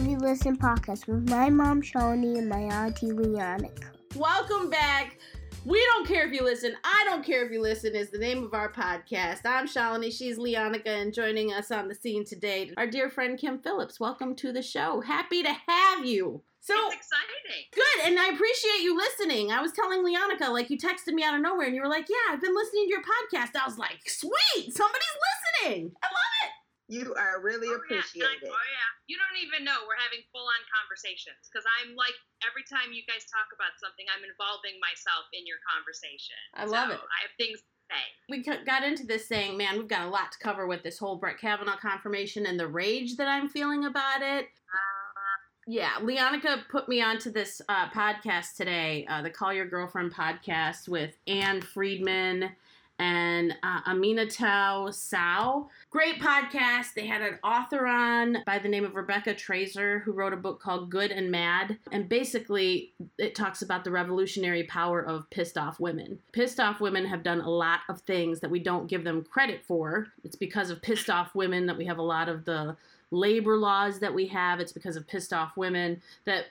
If Listen podcast with my mom, Shawnee, and my auntie, Leonica. Welcome back. We don't care if you listen. I don't care if you listen is the name of our podcast. I'm Shalini. She's Leonica, and joining us on the scene today, our dear friend Kim Phillips. Welcome to the show. Happy to have you. So it's exciting. good, and I appreciate you listening. I was telling Leonica, like you texted me out of nowhere, and you were like, "Yeah, I've been listening to your podcast." I was like, "Sweet, somebody's listening." I love it. You are really Oh, appreciated. Yeah. I- oh yeah. You don't even know we're having full on conversations because I'm like every time you guys talk about something, I'm involving myself in your conversation. I love it. I have things to say. we got into this saying, man, we've got a lot to cover with this whole Brett Kavanaugh confirmation and the rage that I'm feeling about it. Uh, Yeah, Leonica put me onto this uh, podcast today, uh, the Call Your Girlfriend podcast with Ann Friedman and uh, Aminatou Sow. Great podcast. They had an author on by the name of Rebecca Traister who wrote a book called Good and Mad. And basically, it talks about the revolutionary power of pissed off women. Pissed off women have done a lot of things that we don't give them credit for. It's because of pissed off women that we have a lot of the labor laws that we have. It's because of pissed off women that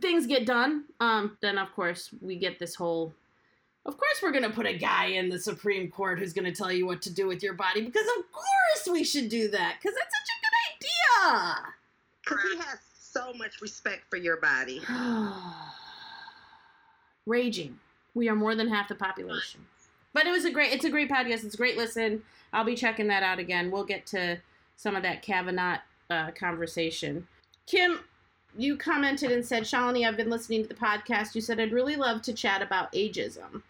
things get done. Um, then of course we get this whole. Of course we're gonna put a guy in the Supreme Court who's gonna tell you what to do with your body because of course we should do that because that's such a good idea. Because he has so much respect for your body. Raging. We are more than half the population. But it was a great. It's a great podcast. It's a great listen. I'll be checking that out again. We'll get to some of that Kavanaugh uh, conversation. Kim, you commented and said, Shalini, I've been listening to the podcast. You said I'd really love to chat about ageism.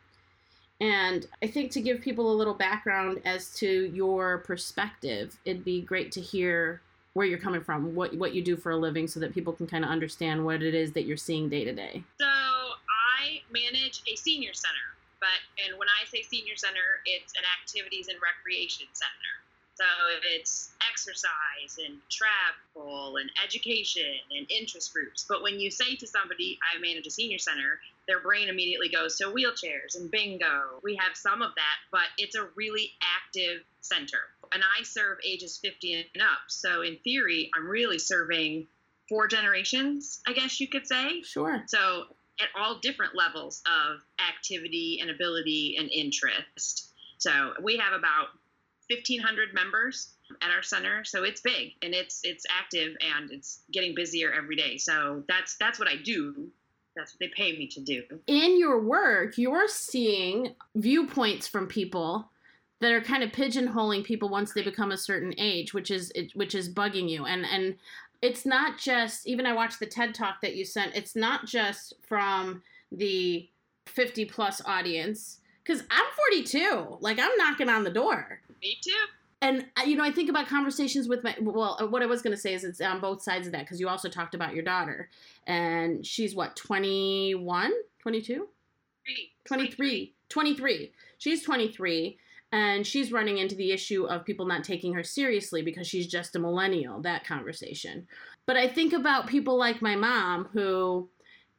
And I think to give people a little background as to your perspective, it'd be great to hear where you're coming from, what what you do for a living, so that people can kind of understand what it is that you're seeing day to day. so I manage a senior center, but and when I say senior center, it's an activities and recreation center. So it's exercise and travel and education and interest groups. But when you say to somebody, I manage a senior center, their brain immediately goes to wheelchairs and bingo. We have some of that, but it's a really active center. And I serve ages 50 and up. So in theory, I'm really serving four generations, I guess you could say. Sure. So at all different levels of activity and ability and interest. So we have about 1500 members at our center so it's big and it's it's active and it's getting busier every day so that's that's what i do that's what they pay me to do in your work, you're seeing viewpoints from people that are kind of pigeonholing people once they become a certain age, which is which is bugging you. And and it's not just even I watched the TED talk that you sent. It's not just from the 50 plus audience cuz I'm 42. Like I'm knocking on the door. Me too. And uh, you know, I think about conversations with my well, uh, what I was going to say is it's on both sides of that cuz you also talked about your daughter. And she's what 21, 22? Three. 23 23 she's 23 and she's running into the issue of people not taking her seriously because she's just a millennial that conversation. But i think about people like my mom who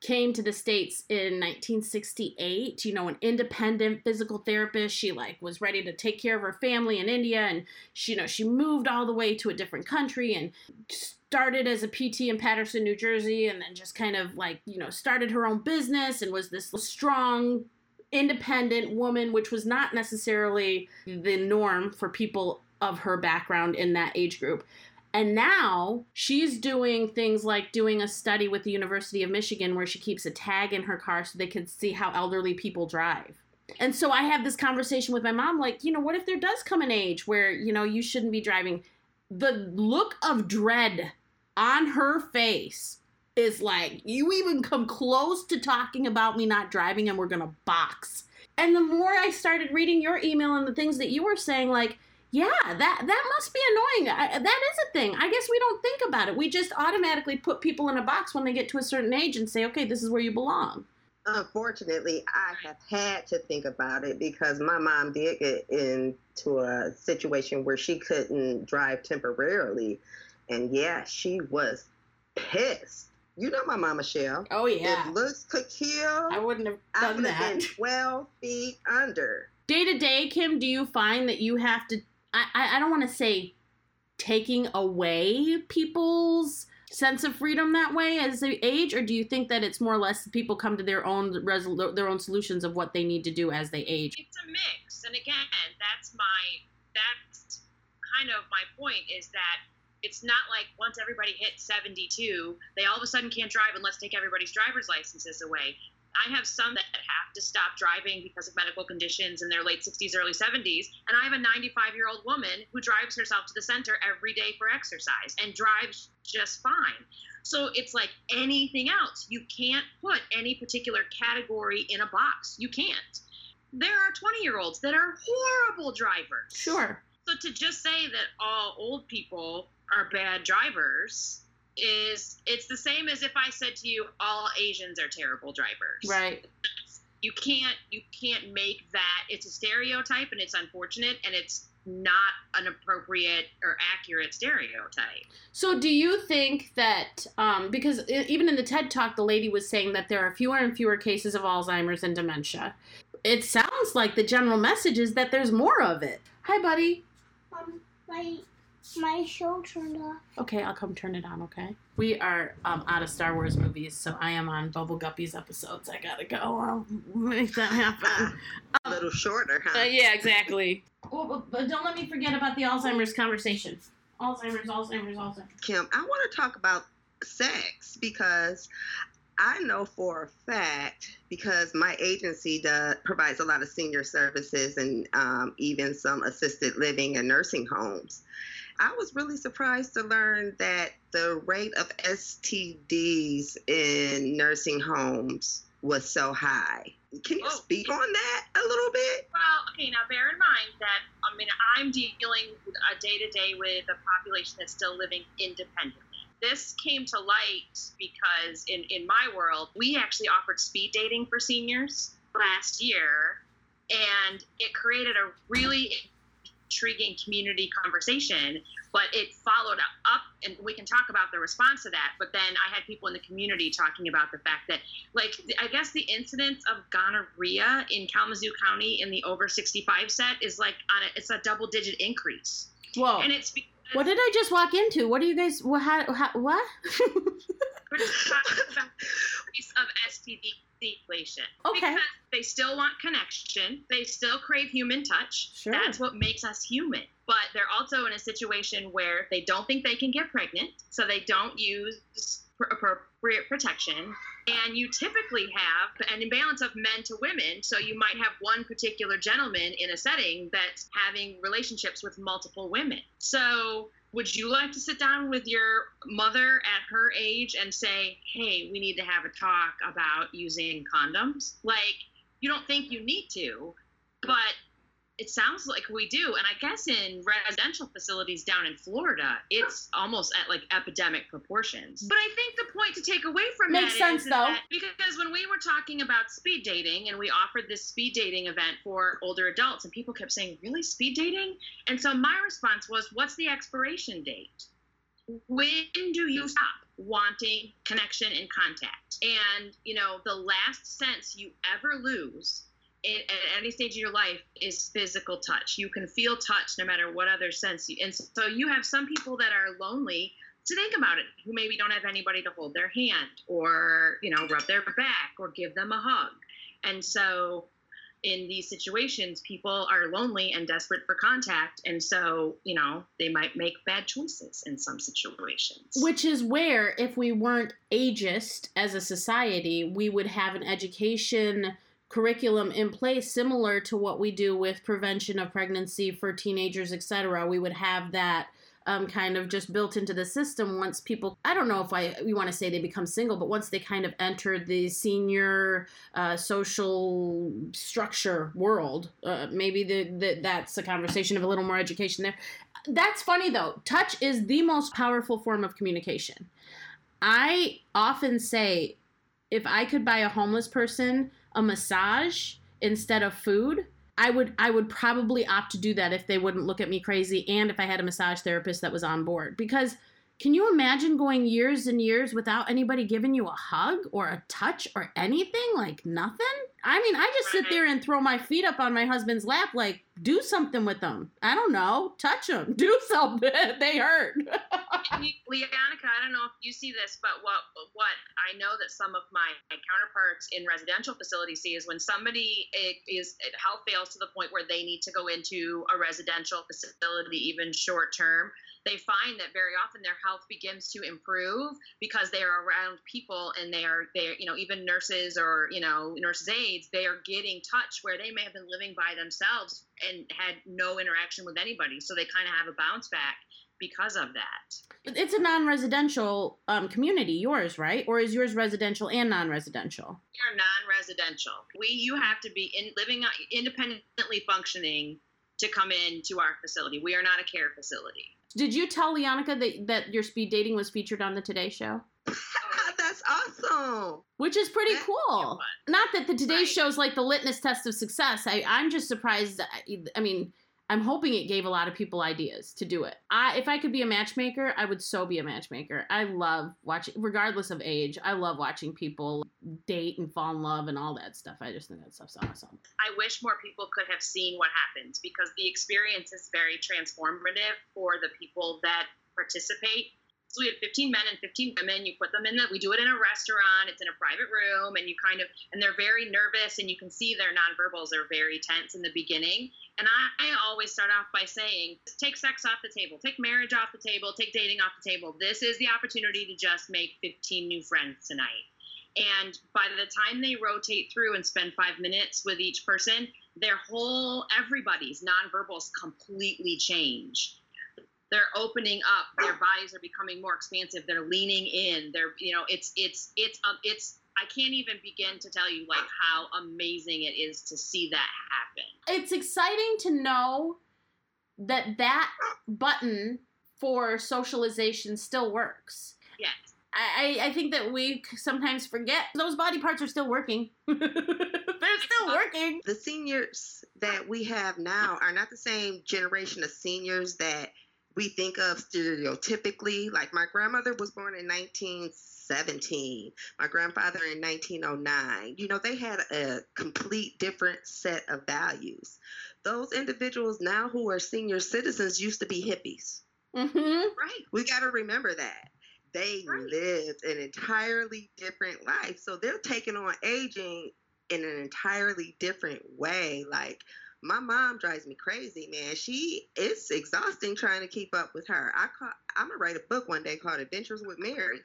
came to the states in 1968 you know an independent physical therapist. She like was ready to take care of her family in india and she you know she moved all the way to a different country and started as a pt in paterson new jersey and then just kind of like you know started her own business and was this strong independent woman which was not necessarily the norm for people of her background in that age group and now she's doing things like doing a study with the University of Michigan where she keeps a tag in her car so they can see how elderly people drive. And so I have this conversation with my mom like, you know, what if there does come an age where, you know, you shouldn't be driving? The look of dread on her face is like, you even come close to talking about me not driving and we're going to box. And the more I started reading your email and the things that you were saying, like, yeah, that that must be annoying. I, that is a thing. I guess we don't think about it. We just automatically put people in a box when they get to a certain age and say, "Okay, this is where you belong." Unfortunately, I have had to think about it because my mom did get into a situation where she couldn't drive temporarily. And yeah, she was pissed. You know my mama Shell. Oh yeah. If looks could kill, I wouldn't have I done would have been that. 12 feet under. Day to day, Kim, do you find that you have to? I I, don't want to say taking away people's sense of freedom that way as they age, or do you think that it's more or less people come to their own resol- their own solutions of what they need to do as they age? It's a mix, and again, that's my that's kind of my point is that it's not like once everybody hits 72, they all of a sudden can't drive and let's take everybody's driver's licenses away. I have some that have to stop driving because of medical conditions in their late 60s, early 70s. And I have a 95 year old woman who drives herself to the center every day for exercise and drives just fine. So it's like anything else. You can't put any particular category in a box. You can't. There are 20 year olds that are horrible drivers. Sure. So to just say that all old people are bad drivers is it's the same as if I said to you all Asians are terrible drivers. Right. You can't you can't make that it's a stereotype and it's unfortunate and it's not an appropriate or accurate stereotype. So, do you think that um, because even in the TED talk, the lady was saying that there are fewer and fewer cases of Alzheimer's and dementia? It sounds like the general message is that there's more of it. Hi, buddy. Um, my my show turned off. Okay, I'll come turn it on. Okay. We are um, out of Star Wars movies, so I am on Bubble Guppies episodes. I gotta go. I'll make that happen. A little shorter, huh? Uh, yeah, exactly. Oh, but, but don't let me forget about the Alzheimer's conversation. Alzheimer's, Alzheimer's, Alzheimer's. Kim, I want to talk about sex because I know for a fact because my agency does, provides a lot of senior services and um, even some assisted living and nursing homes. I was really surprised to learn that the rate of STDs in nursing homes was so high. Can you Oh. speak on that a little bit? Well, okay, now bear in mind that I mean I'm dealing a day to day with a population that's still living independently. This came to light because in, in my world, we actually offered speed dating for seniors last year, and it created a really intriguing community conversation. But it followed up, and we can talk about the response to that. But then I had people in the community talking about the fact that like I guess the incidence of gonorrhea in Kalamazoo County in the over 65 set is like on a it's a double digit increase, Whoa. and it's What did I just walk into? What do you guys? What? How, how, what? we're just talking about the of STD deflation. Okay. Because they still want connection, they still crave human touch. Sure. That's what makes us human. But they're also in a situation where they don't think they can get pregnant, so they don't use appropriate protection. And you typically have an imbalance of men to women, so you might have one particular gentleman in a setting that's having relationships with multiple women. So, would you like to sit down with your mother at her age and say, hey, we need to have a talk about using condoms? Like, you don't think you need to, but it sounds like we do. And I guess in residential facilities down in Florida, it's almost at like epidemic proportions. But I think the point to take away from that Makes sense, though. because when we were talking about speed dating and we offered this speed dating event for older adults, and people kept saying, really, speed dating? And so my response was, what's the expiration date? When do you stop wanting connection and contact? And, you know, the last sense you ever lose at any stage of your life is physical touch. You can feel touch no matter what other sense you. And so you have some people that are lonely. To think about it, who maybe don't have anybody to hold their hand or you know rub their back or give them a hug. And so in these situations, people are lonely and desperate for contact, and so you know they might make bad choices in some situations. Which is where, if we weren't ageist as a society, we would have an education curriculum in place similar to what we do with prevention of pregnancy for teenagers, etc. We would have that um, kind of just built into the system once people i don't know if i we want to say they become single but once they kind of enter the senior uh, social structure world uh, maybe the, the, that's a conversation of a little more education there that's funny though touch is the most powerful form of communication i often say if i could buy a homeless person a massage instead of food I would I would probably opt to do that if they wouldn't look at me crazy and if I had a massage therapist that was on board because can you imagine going years and years without anybody giving you a hug or a touch or anything like nothing? I mean, I just sit there and throw my feet up on my husband's lap like do something with them. I don't know, touch them, do something. they hurt. Leonica, I don't know if you see this, but what what I know that some of my, my counterparts in residential facilities see is when somebody is health fails to the point where they need to go into a residential facility, even short term they find that very often their health begins to improve because they are around people and they are they you know even nurses or you know nurses aides they are getting touch where they may have been living by themselves and had no interaction with anybody. So they kind of have a bounce back because of that. It's a non-residential um, community yours right? Or is yours residential and non-residential? We are non-residential. We you have to be in living independently functioning to come in to our facility we are not a care facility did you tell Leonica that, that your speed dating was featured on the Today Show? That's awesome. Which is pretty cool. Not that the Today right. Show is like the litmus test of success. I, I'm just surprised. I mean, I'm hoping it gave a lot of people ideas to do it. I if I could be a matchmaker, I would so be a matchmaker. I love watching regardless of age. I love watching people date and fall in love and all that stuff. I just think that stuff's awesome. I wish more people could have seen what happens because the experience is very transformative for the people that participate so we had 15 men and 15 women. You put them in the, we do it in a restaurant. It's in a private room, and you kind of, and they're very nervous, and you can see their nonverbals are very tense in the beginning. And I, I always start off by saying, take sex off the table, take marriage off the table, take dating off the table. This is the opportunity to just make 15 new friends tonight. And by the time they rotate through and spend five minutes with each person, their whole, everybody's nonverbals completely change they're opening up their bodies are becoming more expansive they're leaning in they're you know it's it's it's um, it's i can't even begin to tell you like how amazing it is to see that happen it's exciting to know that that button for socialization still works yes I, I think that we sometimes forget those body parts are still working. They're still working. The seniors that we have now are not the same generation of seniors that we think of stereotypically. Like my grandmother was born in 1917, my grandfather in 1909. You know, they had a complete different set of values. Those individuals now who are senior citizens used to be hippies. Mm-hmm. Right. We got to remember that. They right. lived an entirely different life. So they're taking on aging in an entirely different way. Like, my mom drives me crazy, man. She it's exhausting trying to keep up with her. I call, I'm gonna write a book one day called Adventures with Mary.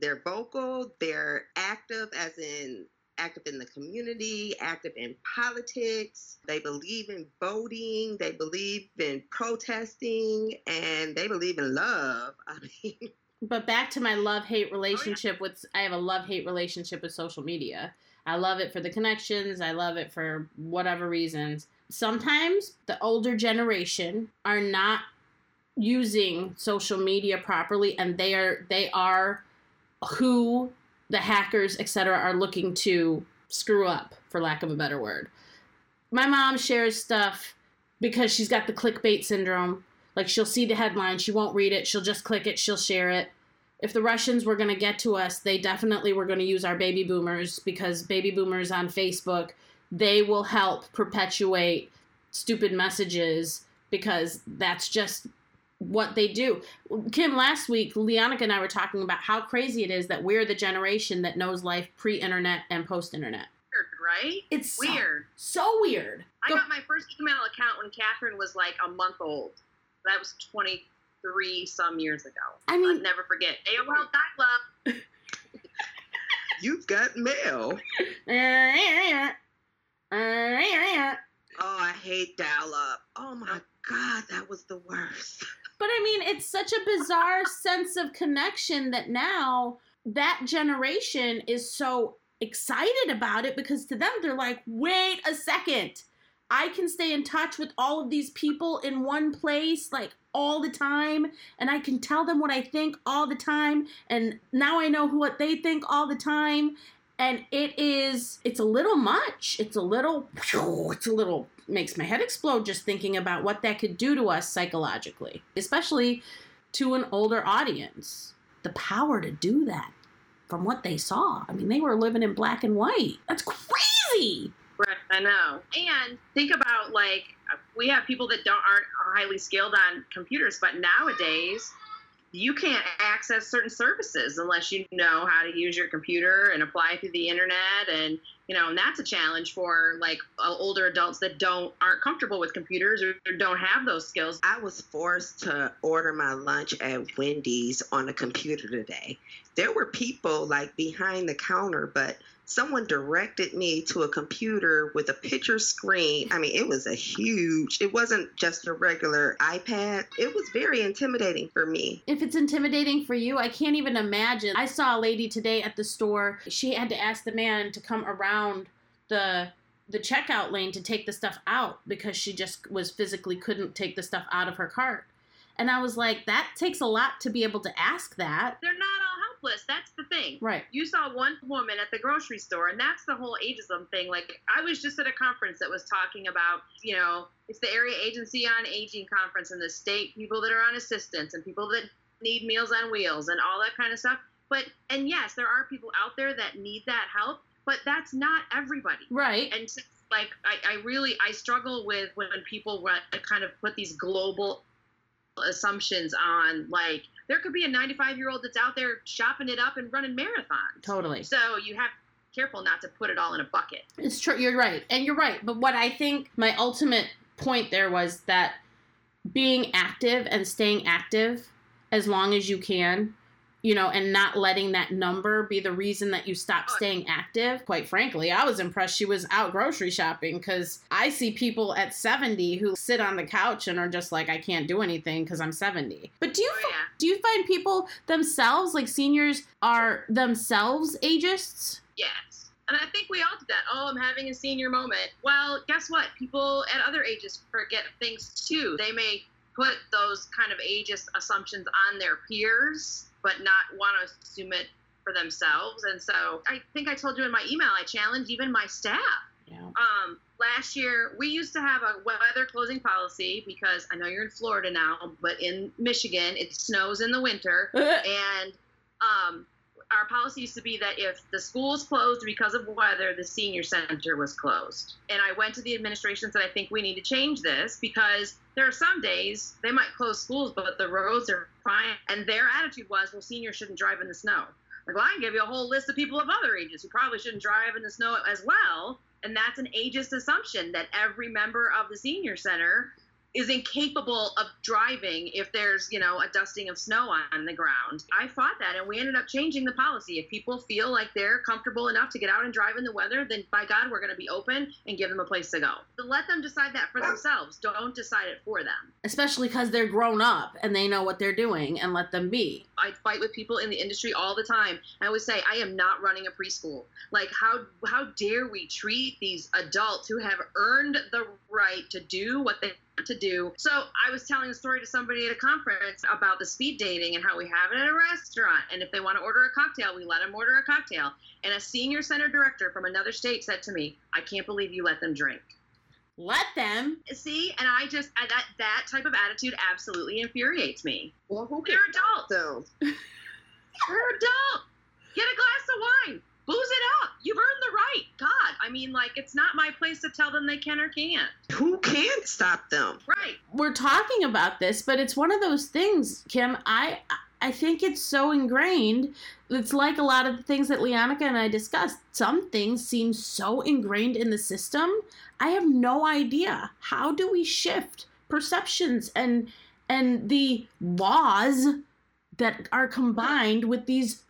They're vocal, they're active, as in active in the community, active in politics. They believe in voting. They believe in protesting, and they believe in love. I mean. But back to my love hate relationship oh, yeah. with I have a love hate relationship with social media. I love it for the connections. I love it for whatever reasons sometimes the older generation are not using social media properly and they are they are who the hackers etc are looking to screw up for lack of a better word. My mom shares stuff because she's got the clickbait syndrome. Like she'll see the headline she won't read it she'll just click it she'll share it. If the russians were going to get to us they definitely were going to use our baby boomers because baby boomers on facebook they will help perpetuate stupid messages because that's just what they do. Kim, last week, Leonica and I were talking about how crazy it is that we're the generation that knows life pre internet and post internet. Right? It's weird. So, so weird. I Go. got my first email account when Catherine was like a month old. That was 23 some years ago. I mean, I'll never forget. AOL dial up. You've got mail. Uh, oh, I hate dial up. Oh my God, that was the worst. But I mean, it's such a bizarre sense of connection that now that generation is so excited about it because to them, they're like, wait a second. I can stay in touch with all of these people in one place, like all the time, and I can tell them what I think all the time, and now I know what they think all the time, and it is it's a little much. It's a little it's a little makes my head explode just thinking about what that could do to us psychologically especially to an older audience. The power to do that from what they saw. I mean they were living in black and white. That's crazy! Right i know. And think about like we have people that don't aren't highly skilled on computers but nowadays you can't access certain services unless you know how to use your computer and apply through the internet and you know and that's a challenge for like uh, older adults that don't aren't comfortable with computers or, or don't have those skills I was forced to order my lunch at Wendy's on a computer today. There were people like behind the counter, but someone directed me to a computer with a picture screen. I mean, it was a huge, it wasn't just a regular iPad. It was very intimidating for me. If it's intimidating for you, I can't even imagine. I saw a lady today at the store. She had to ask the man to come around the the checkout lane to take the stuff out because she just was physically couldn't take the stuff out of her cart. And I was like, that takes a lot to be able to ask that. they're not all helpless that's the thing. Right. you saw one woman at the grocery store and that's the whole ageism thing. Like i was just at a conference that was talking about you know it's the area agency on aging conference in the state people that are on assistance and people that need meals on wheels and all that kind of stuff. But and yes there are people out there that need that help but that's not everybody. Right. and so, like I, I really i struggle with when people kind of put these global assumptions on like there could be a 95 year old that's out there shopping it up and running marathons Totally. so you have to be careful not to put it all in a bucket It's true. You're right. And you're right. But what I think my ultimate point there was that being active and staying active as long as you can, you know, and not letting that number be the reason that you stop staying active. Quite frankly, I was impressed she was out grocery shopping because I see people at 70 who sit on the couch and are just like, I can't do anything because I'm 70. But do you oh yeah. do you find people themselves, like seniors, are themselves ageists? yes. And i think we all do that. Oh i'm having a senior moment. Well guess what? People at other ages forget things too. They may put those kind of ageist assumptions on their peers but not want to assume it for themselves. And so i think i told you in my email i challenged even my staff. Yeah. um, last year we used to have a weather closing policy because I know you're in Florida now, but in Michigan it snows in the winter, and um, our policy used to be that if the school's closed because of weather, the senior center was closed. And I went to the administration and said, I think we need to change this because there are some days they might close schools, but the roads are fine. And their attitude was, well, seniors shouldn't drive in the snow. Like, well, I can give you a whole list of people of other ages who probably shouldn't drive in the snow as well. And that's an ageist assumption that every member of the senior center is incapable of driving if there's, you know, a dusting of snow on the ground. I fought that and we ended up changing the policy. If people feel like they're comfortable enough to get out and drive in the weather, then by God, we're going to be open and give them a place to go. But let them decide that for themselves. Don't decide it for them. especially because they're grown up and they know what they're doing and let them be I fight with people in the industry all the time. I always say, I am not running a preschool. Like, how how dare we treat these adults who have earned the right to do what they to do? So I was telling a story to somebody at a conference about the speed dating and how we have it at a restaurant. And if they want to order a cocktail, we let them order a cocktail. And a senior center director from another state said to me, I can't believe you let them drink. let them See, and I just I, that that type of attitude absolutely infuriates me. Well, who They're adults. them? You're an adult. Get a glass of wine. Booze it up. You've earned the right. God, I mean, like, it's not my place to tell them they can or can't. Who can't stop them? Right. we're talking about this but it's one of those things kim i i think it's so ingrained it's like a lot of the things that leonica and i discussed some things seem so ingrained in the system i have no idea how do we shift perceptions and and the laws that are combined with these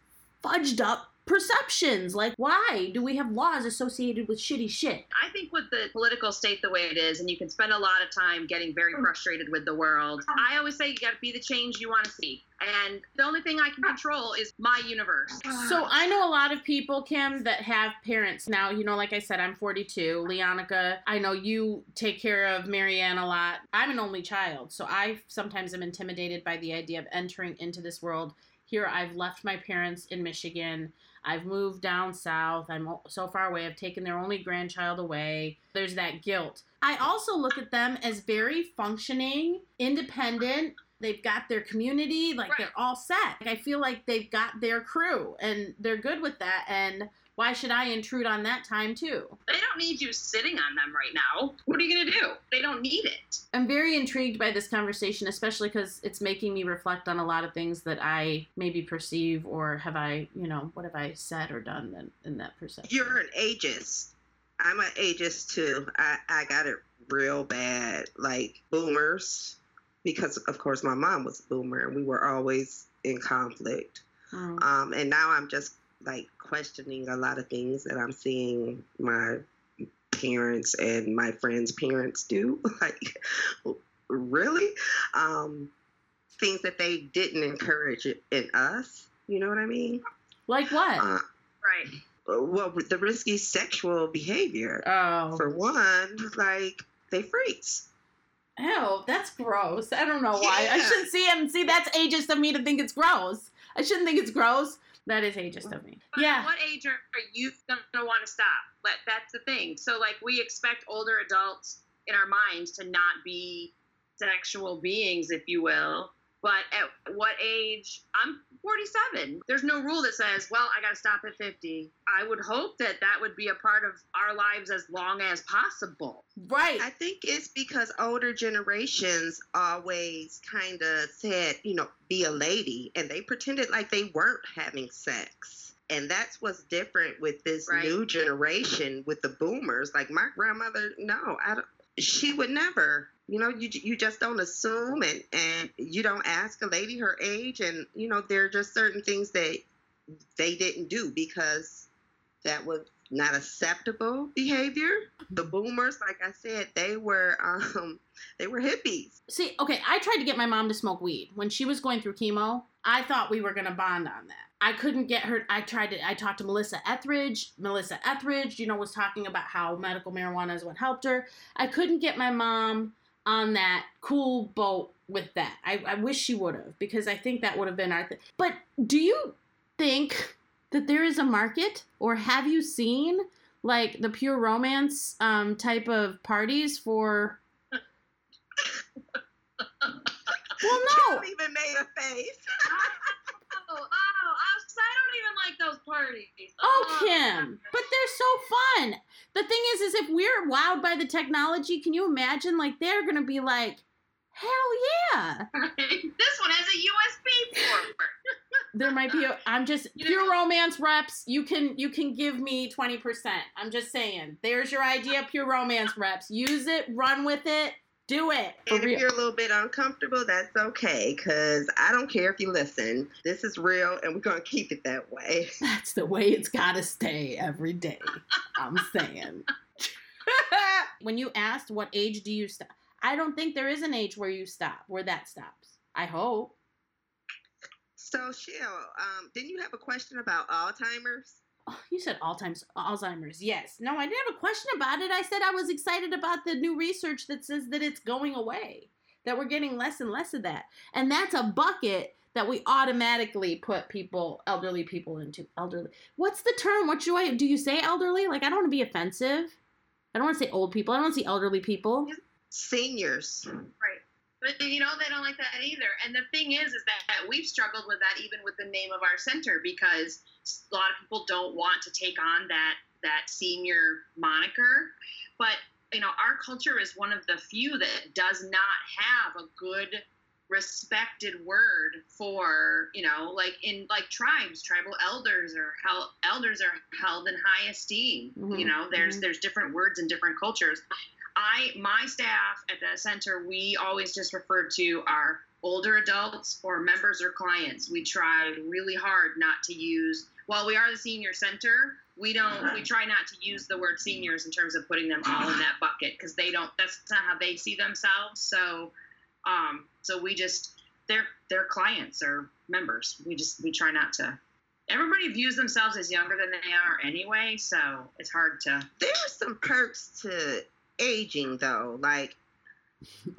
fudged up perceptions like why do we have laws associated with shitty shit I think with the political state the way it is, and you can spend a lot of time getting very mm. frustrated with the world, mm. I always say you got to be the change you want to see. And the only thing I can ah. control is my universe. So I know a lot of people, Kim, that have parents now. You know, like I said, I'm 42. Leonica, I know you take care of Marianne a lot. I'm an only child, so I sometimes am intimidated by the idea of entering into this world. Here, I've left my parents in Michigan. I've moved down south. I'm so far away. I've taken their only grandchild away. There's that guilt. I also look at them as very functioning, independent. They've got their community, like Right. they're all set. Like, I feel like they've got their crew and they're good with that. And why should I intrude on that time too? They don't need you sitting on them right now. What are you going to do? They don't need it. I'm very intrigued by this conversation, especially because it's making me reflect on a lot of things that I maybe perceive or have I, you know, what have I said or done in, in that perception? You're an ageist. I'm an ageist too. I, I got it real bad. Like boomers, because of course my mom was a boomer and we were always in conflict. Mm. Um, and now I'm just like questioning a lot of things that I'm seeing my parents and my friends' parents do. like, really? Um, things that they didn't encourage in us. You know what I mean? Like what? Uh, Right. well, the risky sexual behavior. oh. For one, like they freaks. Ew, that's gross. I don't know why. I shouldn't see him. See, that's ageist of me to think it's gross. I shouldn't think it's gross. That is ageist of me. But Yeah. at what age are, are you going to want to stop? But that's the thing. So, like, we expect older adults in our minds to not be sexual beings, if you will. But at what age? I'm 47. There's no rule that says, well, I got to stop at 50. I would hope that that would be a part of our lives as long as possible. Right. I think it's because older generations always kind of said, you know, be a lady, and they pretended like they weren't having sex. And that's what's different with this Right. new generation with the boomers. Like my grandmother, no, I don't. She would never. You know, you you just don't assume, and and you don't ask a lady her age, and you know there are just certain things that they didn't do because that was not acceptable behavior. The boomers, like I said, they were um they were hippies. See, okay, I tried to get my mom to smoke weed when she was going through chemo. I thought we were gonna bond on that. I couldn't get her. I tried to. I talked to Melissa Etheridge. Melissa Etheridge, you know, was talking about how medical marijuana is what helped her. I couldn't get my mom on that cool boat with that. I, I wish she would have because I think that would have been our thing. But do you think that there is a market, or have you seen like the pure romance um, type of parties for? Well, no. Kim even made a face. Oh, oh, I don't even like those parties. Oh, oh Kim, but they're so fun. The thing is, is if we're wowed by the technology, can you imagine? Like they're gonna be like, hell yeah. this one has a USB port. There might be. A, I'm just You pure know- romance reps. You can you can give me twenty percent. I'm just saying. There's your idea, pure romance reps. Use it, run with it, do it And if you're a little bit uncomfortable, that's okay, because I don't care if you listen. This is real, and we're going to keep it that way. That's the way it's gotta stay every day. I'm saying. when you asked what age do you stop, I don't think there is an age where you stop, where that stops. I hope. So, Shell, um, didn't you have a question about Alzheimer's? Oh, you said Alzheimer's. Alzheimer's. Yes. No, I didn't have a question about it. I said I was excited about the new research that says that it's going away, that we're getting less and less of that, and that's a bucket that we automatically put people, elderly people into. Elderly. What's the term? What do I do? You say elderly? Like I don't want to be offensive. I don't want to say old people. I don't want to say elderly people. Seniors. Right. But you know they don't like that either. And the thing is, is that we've struggled with that even with the name of our center because a lot of people don't want to take on that that senior moniker. But you know, our culture is one of the few that does not have a good respected word for you know like in like tribes tribal elders are held elders are held in high esteem Mhm, you know there's mhm. there's different words in different cultures I my staff at the center we always just refer to our older adults or members or clients. We try really hard not to use while we are the senior center, we don't we try not to use the word seniors in terms of putting them all in that bucket because they don't that's not how they see themselves. So um so we just they're they're clients or members. We just we try not to everybody views themselves as younger than they are anyway, so it's hard to There are some perks to aging, though. Like,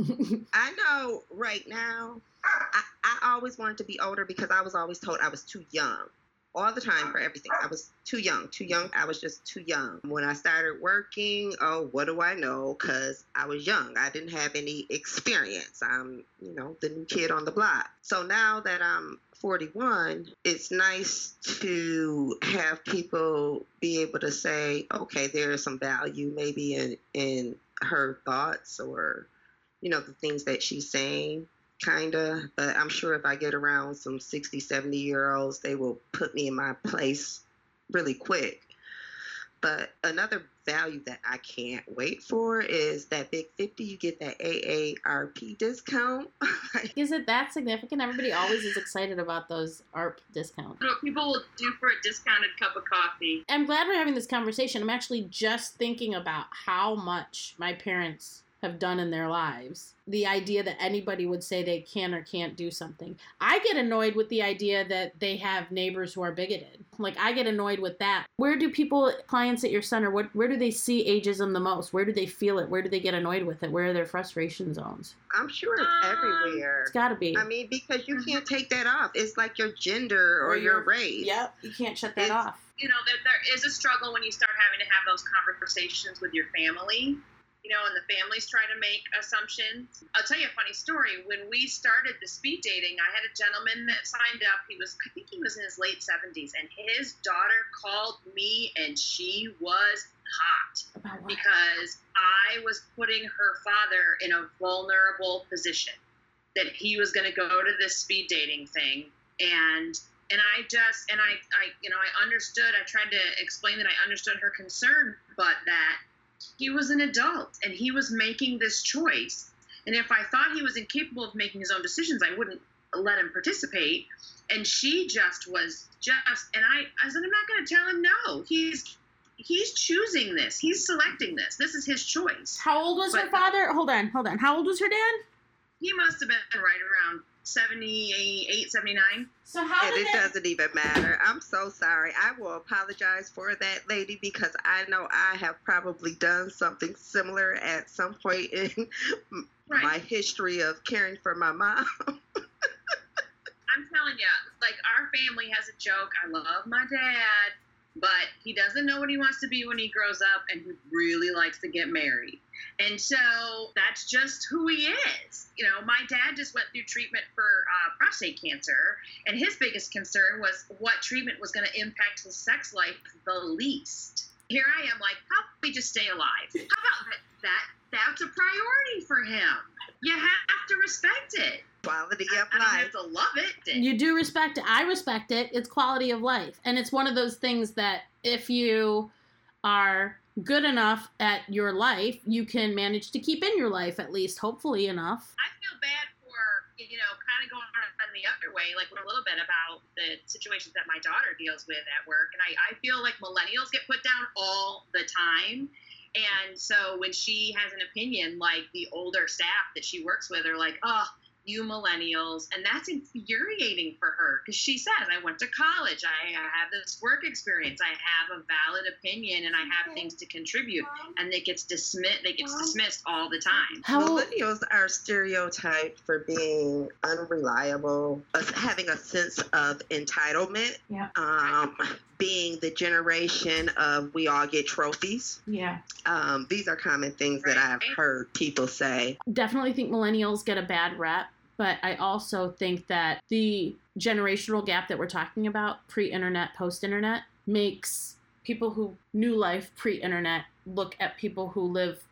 I know right now, I, I always wanted to be older because I was always told I was too young. all the time for everything. I was too young, too young. I was just too young. When I started working, oh, what do I know? Because I was young. I didn't have any experience. I'm, you know, the new kid on the block. So now that I'm 41, it's nice to have people be able to say, okay, there is some value maybe in, in her thoughts or, you know, the things that she's saying kind of. But I'm sure if I get around some 60, 70 year olds, they will put me in my place really quick. But another value that I can't wait for is that Big 50, you get that AARP discount. is it that significant? Everybody always is excited about those AARP discounts. What people will do for a discounted cup of coffee. I'm glad we're having this conversation. I'm actually just thinking about how much my parents have done in their lives. The idea that anybody would say they can or can't do something. I get annoyed with the idea that they have neighbors who are bigoted. Like I get annoyed with that. Where do people clients at your center what where do they see ageism the most? Where do they feel it? Where do they get annoyed with it? Where are their frustration zones? I'm sure it's um, everywhere. It's got to be. I mean because you mm-hmm. can't take that off. It's like your gender or, or your, your race. Yep, you can't shut that it's, off. You know, there, there is a struggle when you start having to have those conversations with your family you know, and the families try to make assumptions. I'll tell you a funny story. When we started the speed dating, I had a gentleman that signed up. He was, I think he was in his late 70s, and his daughter called me, and she was hot because I was putting her father in a vulnerable position. That he was going to go to this speed dating thing, and and I just and I I you know I understood. I tried to explain that I understood her concern, but that he was an adult and he was making this choice. And if I thought he was incapable of making his own decisions, I wouldn't let him participate. And she just was just, and I, I said, I'm not going to tell him no. He's he's choosing this. He's selecting this. This is his choice. How old was but, her father? Hold on, hold on. How old was her dad? He must have been right around 78, 79. So how and it, doesn't even matter. I'm so sorry. I will apologize for that lady because I know I have probably done something similar at some point in right. my history of caring for my mom. I'm telling you, like our family has a joke. I love my dad, but he doesn't know what he wants to be when he grows up, and he really likes to get married. And so that's just who he is. You know, my dad just went through treatment for uh, prostate cancer, and his biggest concern was what treatment was going to impact his sex life the least. Here I am, like, probably just stay alive. How about that? that that's a priority for him. You have to respect it. Quality of I, life. I have to love it. You do respect it. I respect it. It's quality of life. And it's one of those things that if you are good enough at your life, you can manage to keep in your life at least, hopefully enough. I feel bad for, you know, kind of going on the other way, like a little bit about the situations that my daughter deals with at work. And I, I feel like millennials get put down all the time. And so when she has an opinion, like the older staff that she works with are like, oh, you millennials. And that's infuriating for her because she says, I went to college, I, have this work experience, I have a valid opinion, and I have things to contribute. And it gets dismissed, they get dismissed all the time. How millennials are stereotyped for being unreliable, having a sense of entitlement. Yeah. Um, being the generation of we all get trophies. Yeah. Um, these are common things right. that I've heard people say. Definitely think millennials get a bad rep, but I also think that the generational gap that we're talking about, pre internet, post internet, makes people who knew life pre internet look at people who live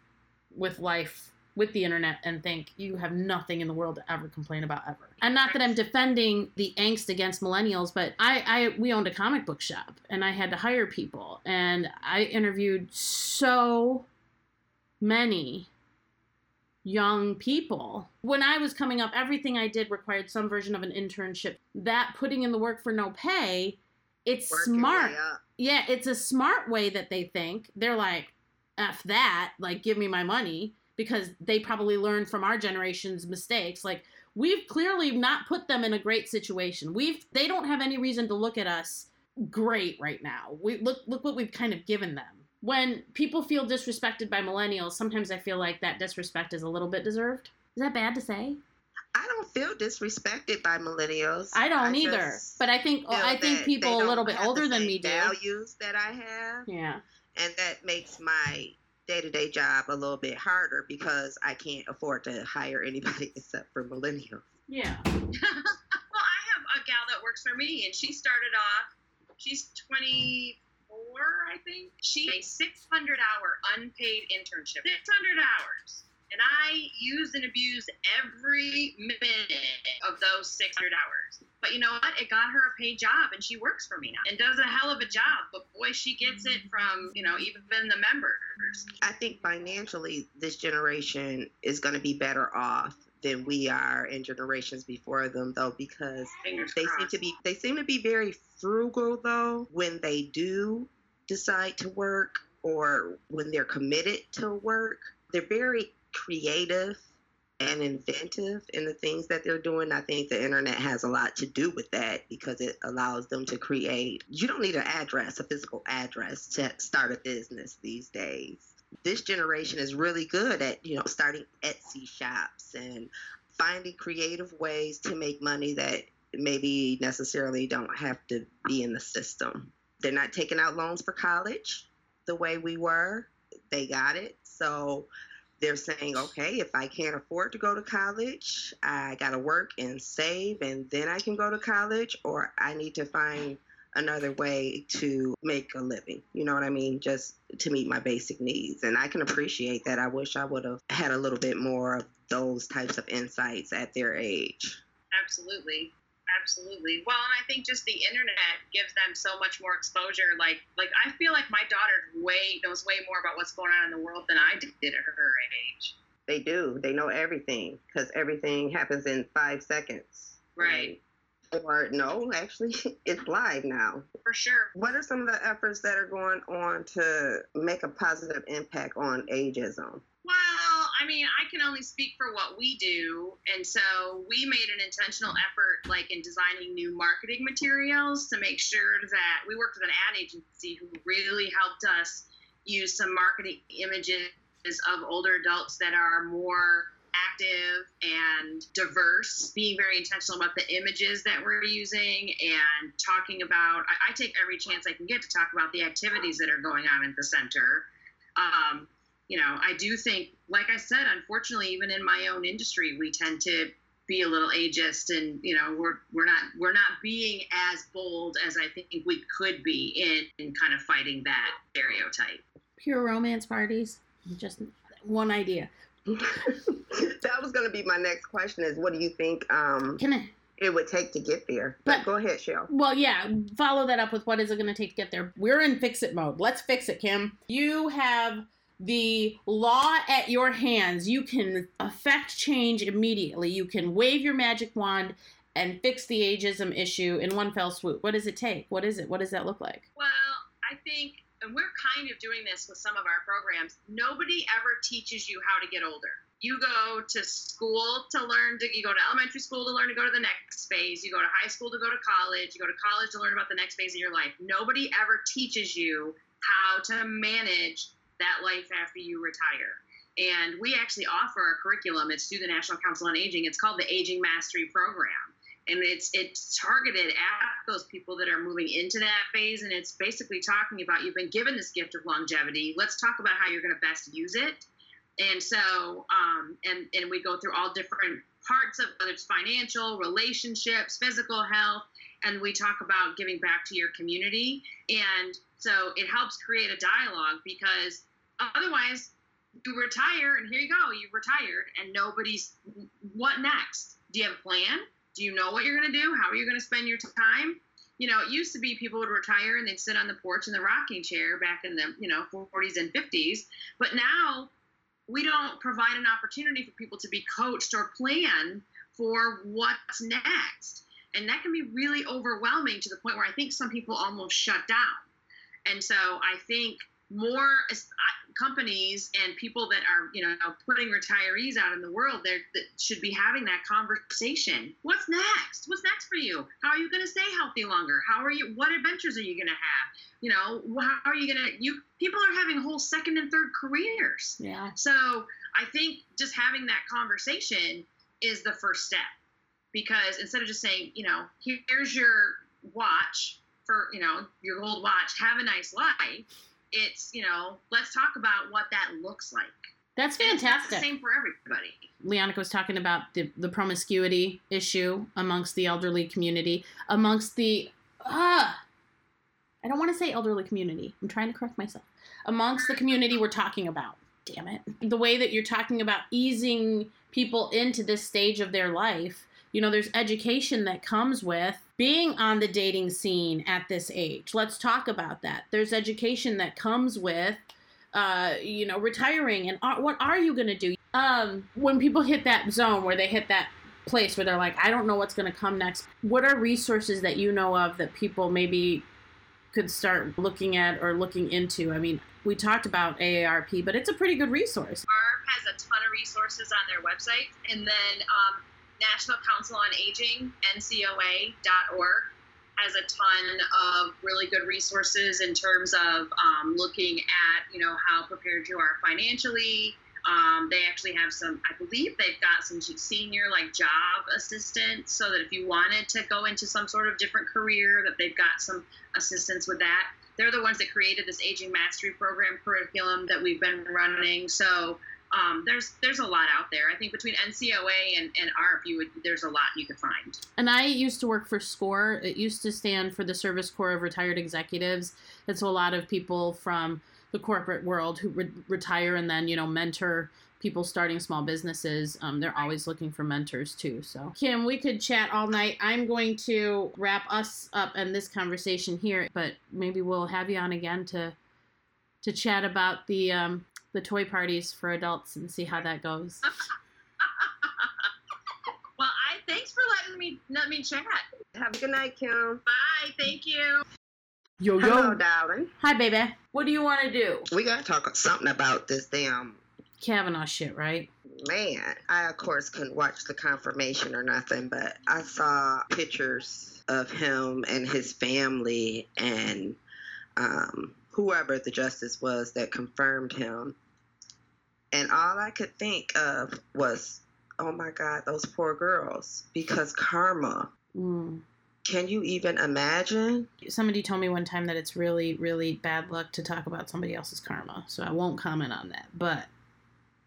with life with the internet and think you have nothing in the world to ever complain about ever. And not that I'm defending the angst against millennials, but I, I we owned a comic book shop and I had to hire people and I interviewed so many young people. When I was coming up, everything I did required some version of an internship. That putting in the work for no pay, it's Working smart. Yeah, it's a smart way that they think. They're like, F that, like give me my money because they probably learned from our generation's mistakes. Like we've clearly not put them in a great situation. We've they don't have any reason to look at us great right now. We look look what we've kind of given them. When people feel disrespected by millennials, sometimes I feel like that disrespect is a little bit deserved. Is that bad to say? I don't feel disrespected by millennials. I don't I either. But I think I think people a little bit have the older than same me do. Values that I have, Yeah. and that makes my day-to-day job a little bit harder because I can't afford to hire anybody except for millennials. Yeah. well, I have a gal that works for me, and she started off. She's 24, I think. She a 600 hour unpaid internship. 600 hours. And I used and abused every minute of those 600 hours. But you know what? It got her a paid job, and she works for me now and does a hell of a job. But boy, she gets it from you know even the members. I think financially, this generation is going to be better off than we are in generations before them, though, because Fingers they seem to be they seem to be very frugal though when they do decide to work or when they're committed to work. They're very creative and inventive in the things that they're doing. I think the internet has a lot to do with that because it allows them to create. You don't need an address, a physical address to start a business these days. This generation is really good at, you know, starting Etsy shops and finding creative ways to make money that maybe necessarily don't have to be in the system. They're not taking out loans for college the way we were. They got it. So they're saying, okay, if I can't afford to go to college, I got to work and save, and then I can go to college, or I need to find another way to make a living. You know what I mean? Just to meet my basic needs. And I can appreciate that. I wish I would have had a little bit more of those types of insights at their age. absolutely absolutely well and i think just the internet gives them so much more exposure like like i feel like my daughter way knows way more about what's going on in the world than i did at her age They do. They know everything because everything happens in five seconds. Right. Or no, actually, it's live now. for sure What are some of the efforts that are going on to make a positive impact on ageism? well i mean i can only speak for what we do and so we made an intentional effort like in designing new marketing materials to make sure that we worked with an ad agency who really helped us use some marketing images of older adults that are more active and diverse, being very intentional about the images that we're using and talking about. I, I take every chance I can get to talk about the activities that are going on at the center. Um, you know, I do think, like I said, unfortunately, even in my own industry, we tend to be a little ageist, and you know, we're we're not we're not being as bold as I think we could be in in kind of fighting that stereotype. Pure romance parties. Just one idea. that was going to be my next question is what do you think um, Can I? it would take to get there? But, But- go ahead, Shell. Well, yeah. Follow that up with what is it going to take to get there? We're in fix it mode. Let's fix it, Kim. You have the law at your hands. You can affect change immediately. You can wave your magic wand and fix the ageism issue in one fell swoop. What does it take? What is it? What does that look like? Well, I think, and we're kind of doing this with some of our programs. Nobody ever teaches you how to get older. You go to school to learn to, you go to elementary school to learn to go to the next phase. You go to high school to go to college. You go to college to learn about the next phase of your life. Nobody ever teaches you how to manage that life after you retire. And we actually offer a curriculum. It's through the National Council on Aging. It's called the Aging Mastery Program and it's it's targeted at those people that are moving into that phase and it's basically talking about you've been given this gift of longevity let's talk about how you're going to best use it and so um, and and we go through all different parts of whether it's financial relationships physical health and we talk about giving back to your community and so it helps create a dialogue because otherwise you retire and here you go you've retired and nobody's what next? Do you have a plan? Do you know what you're going to do? How are you going to spend your time? You know it used to be people would retire and they'd sit on the porch in the rocking chair back in the you know 40s and 50s but now we don't provide an opportunity for people to be coached or plan for what's next. And that can be really overwhelming to the point where i think some people almost shut down. And so i think more companies and people that are you know putting retirees out in the world there that should be having that conversation. What's next? What's next for you? How are you going to stay healthy longer? How are you what adventures are you going to have? You know how are you going to you people are having whole second and third careers. Yeah. so I think just having that conversation is the first step. Because instead of just saying, you know, here's your watch for, you know, your gold watch, have a nice life, it's, you know, let's talk about what that looks like. That's fantastic. the same for everybody. Leonica was talking about the, the promiscuity issue amongst the elderly community, amongst the ah, I don't want to say elderly community. I'm trying to correct myself. Amongst the community we're talking about. Damn it. The way that you're talking about easing people into this stage of their life, you know, there's education that comes with being on the dating scene at this age. Let's talk about that. There's education that comes with uh, you know, retiring and what are you going to do? Um, when people hit that zone where they hit that place where they're like, I don't know what's going to come next. What are resources that you know of that people maybe could start looking at or looking into? I mean, we talked about AARP, but it's a pretty good resource. AARP has a ton of resources on their website. And then um, National Council on Aging, NCOA.org, has a ton of really good resources in terms of um, looking at, you know, how prepared you are financially. Um, they actually have some, I believe they've got some senior like job assistance so that if you wanted to go into some sort of different career, that they've got some assistance with that. They're the ones that created this aging mastery program curriculum that we've been running. So um, there's there's a lot out there. I think between NCOA and, and AARP, you would there's a lot you could find. And I used to work for SCORE. It used to stand for the Service Corps of Retired Executives. And so a lot of people from the corporate world who re- retire and then, you know, mentor people starting small businesses. Um, they're always looking for mentors too. So, Kim, we could chat all night. I'm going to wrap us up in this conversation here, but maybe we'll have you on again to to chat about the um, the toy parties for adults and see how that goes. well, I thanks for letting me let me chat. Have a good night, Kim. Bye. Thank you. Yo Hello, darling. Hi, baby. What do you want to do? We gotta talk something about this damn Kavanaugh shit, right? man. I of course couldn't watch the confirmation or nothing, but I saw pictures of him and his family and um, whoever the justice was that confirmed him. And all I could think of was, oh my God, those poor girls. Because karma. Mm. Can you even imagine? Somebody told me one time that it's really, really bad luck to talk about somebody else's karma, so I won't comment on that. But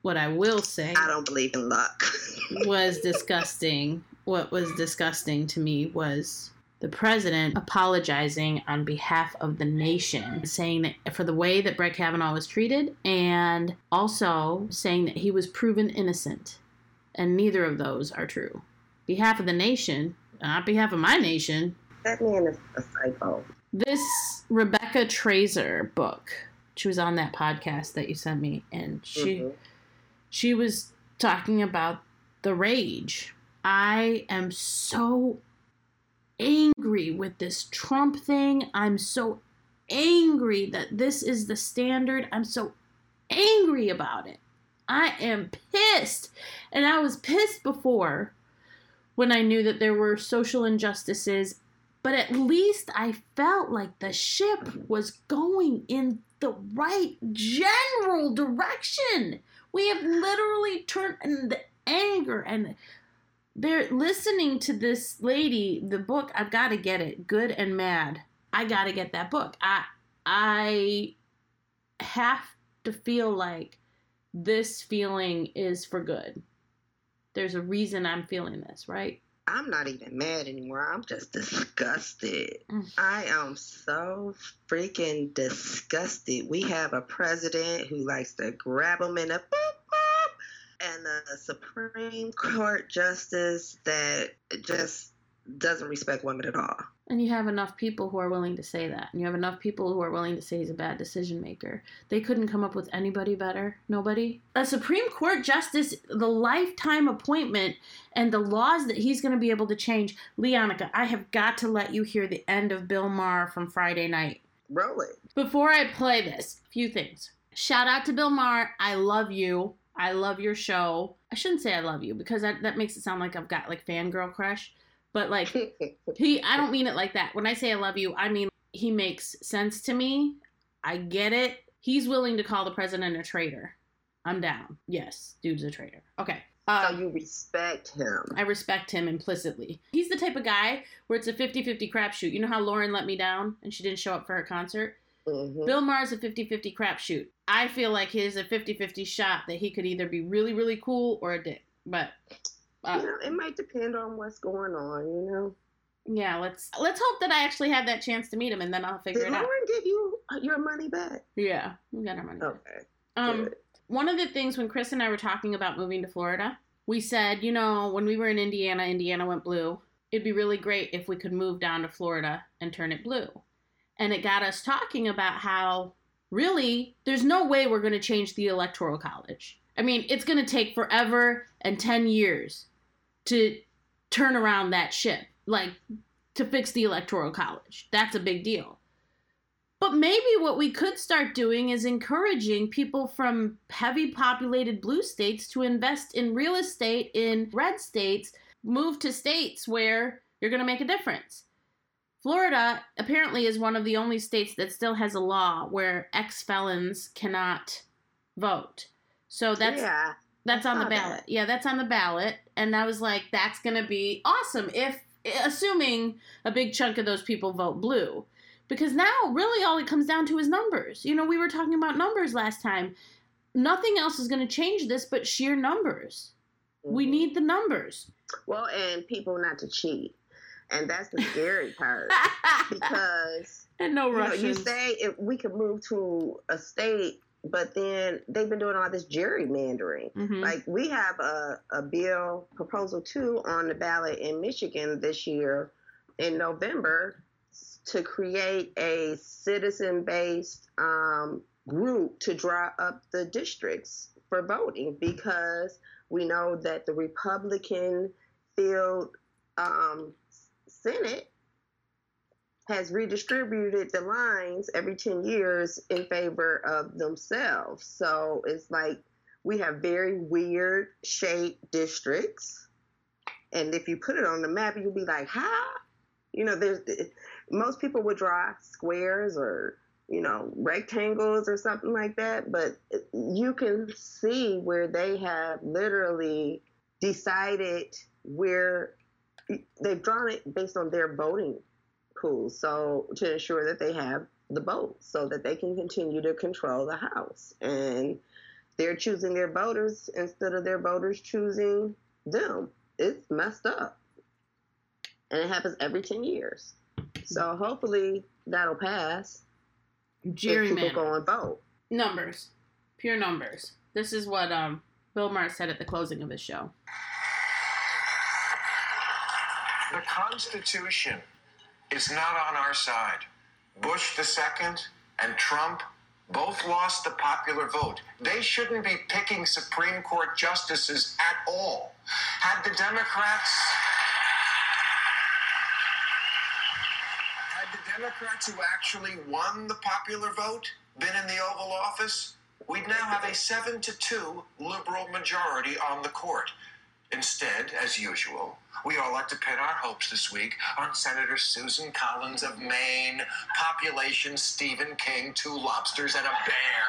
what I will say I don't believe in luck. was disgusting. What was disgusting to me was the president apologizing on behalf of the nation, saying that for the way that Brett Kavanaugh was treated, and also saying that he was proven innocent. And neither of those are true. Behalf of the nation, not behalf of my nation, that man is a psycho. this Rebecca Traister book. She was on that podcast that you sent me, and she Mhm. she was talking about the rage. I am so angry with this Trump thing. I'm so angry that this is the standard. I'm so angry about it. I am pissed. And I was pissed before when I knew that there were social injustices, but at least I felt like the ship was going in the right general direction. We have literally turned in the anger and they're listening to this lady, the book, I've got to get it, Good and Mad. I got to get that book. I I have to feel like this feeling is for good. There's a reason I'm feeling this, right? I'm not even mad anymore. I'm just disgusted. Mm. I am so freaking disgusted. We have a president who likes to grab them in a boop boop, and a Supreme Court justice that just doesn't respect women at all. And you have enough people who are willing to say that. And you have enough people who are willing to say he's a bad decision maker. They couldn't come up with anybody better. Nobody. A Supreme Court justice, the lifetime appointment, and the laws that he's going to be able to change. Leonica, I have got to let you hear the end of Bill Maher from Friday night. It. Before I play this, a few things. Shout out to Bill Maher. I love you. I love your show. I shouldn't say I love you because that, that makes it sound like I've got like fangirl crush. But like he I don't mean it like that. When I say I love you, I mean he makes sense to me. I get it. He's willing to call the president a traitor. I'm down. Yes, dude's a traitor. Okay. Uh, so you respect him. I respect him implicitly. He's the type of guy where it's a 50 50 crapshoot. You know how Lauren let me down and she didn't show up for her concert? Mhm. Bill Maher's a 50 50 crapshoot. I feel like his a 50 50 shot that he could either be really, really cool or a dick. But uh, you know, it might depend on what's going on. You know, yeah, let's let's hope that I actually have that chance to meet him and then I'll figure did it out. Lauren give you your money back? Yeah, we got our money. back. Okay. Um, good. one of the things when Chris and I were talking about moving to Florida, we said, you know, when we were in Indiana, Indiana went blue. It'd be really great if we could move down to Florida and turn it blue. And it got us talking about how really there's no way we're going to change the electoral college. I mean, it's going to take forever and 10 years to turn around that ship, like to fix the electoral college. That's a big deal. But maybe what we could start doing is encouraging people from heavy populated blue states to invest in real estate in red states, move to states where you're going to make a difference. Florida apparently is one of the only states that still has a law where ex felons cannot vote. So that's yeah. that's on the ballot. that. Yeah, that's on the ballot. And I was like, that's going to be awesome if, assuming a big chunk of those people vote blue. Because now, really, all it comes down to is numbers. You know, we were talking about numbers last time. Nothing else is going to change this but sheer numbers. We Mhm. need the numbers. well, and people not to cheat, and that's the scary part because and no you know Russians. you say if we could move to a state, but then they've been doing all this gerrymandering. Mhm. Like we have a, a bill proposal two on the ballot in Michigan this year in November to create a citizen based um, group to draw up the districts for voting because we know that the Republican field um, Senate has redistributed the lines every 10 years in favor of themselves. So it's like we have very weird shaped districts. And if you put it on the map, you'll be like, how? You know, there's most people would draw squares or, you know, rectangles or something like that. But you can see where they have literally decided where they've drawn it based on their voting pools. So to ensure that they have the vote so that they can continue to control the House. And they're choosing their voters instead of their voters choosing them. It's messed up. And it happens every 10 years. So hopefully that'll pass. if People go and vote. Numbers. Pure numbers. This is what um, Bill Maher said at the closing of his show. The Constitution is not on our side. Bush II and Trump both lost the popular vote. They shouldn't be picking Supreme Court justices at all. Had the Democrats. Had the Democrats who actually won the popular vote been in the Oval Office, we'd now have a 7 to 2 liberal majority on the court. Instead, as usual, we all like to pin our hopes this week on Senator Susan Collins of Maine, population Stephen King, two lobsters, and a bear.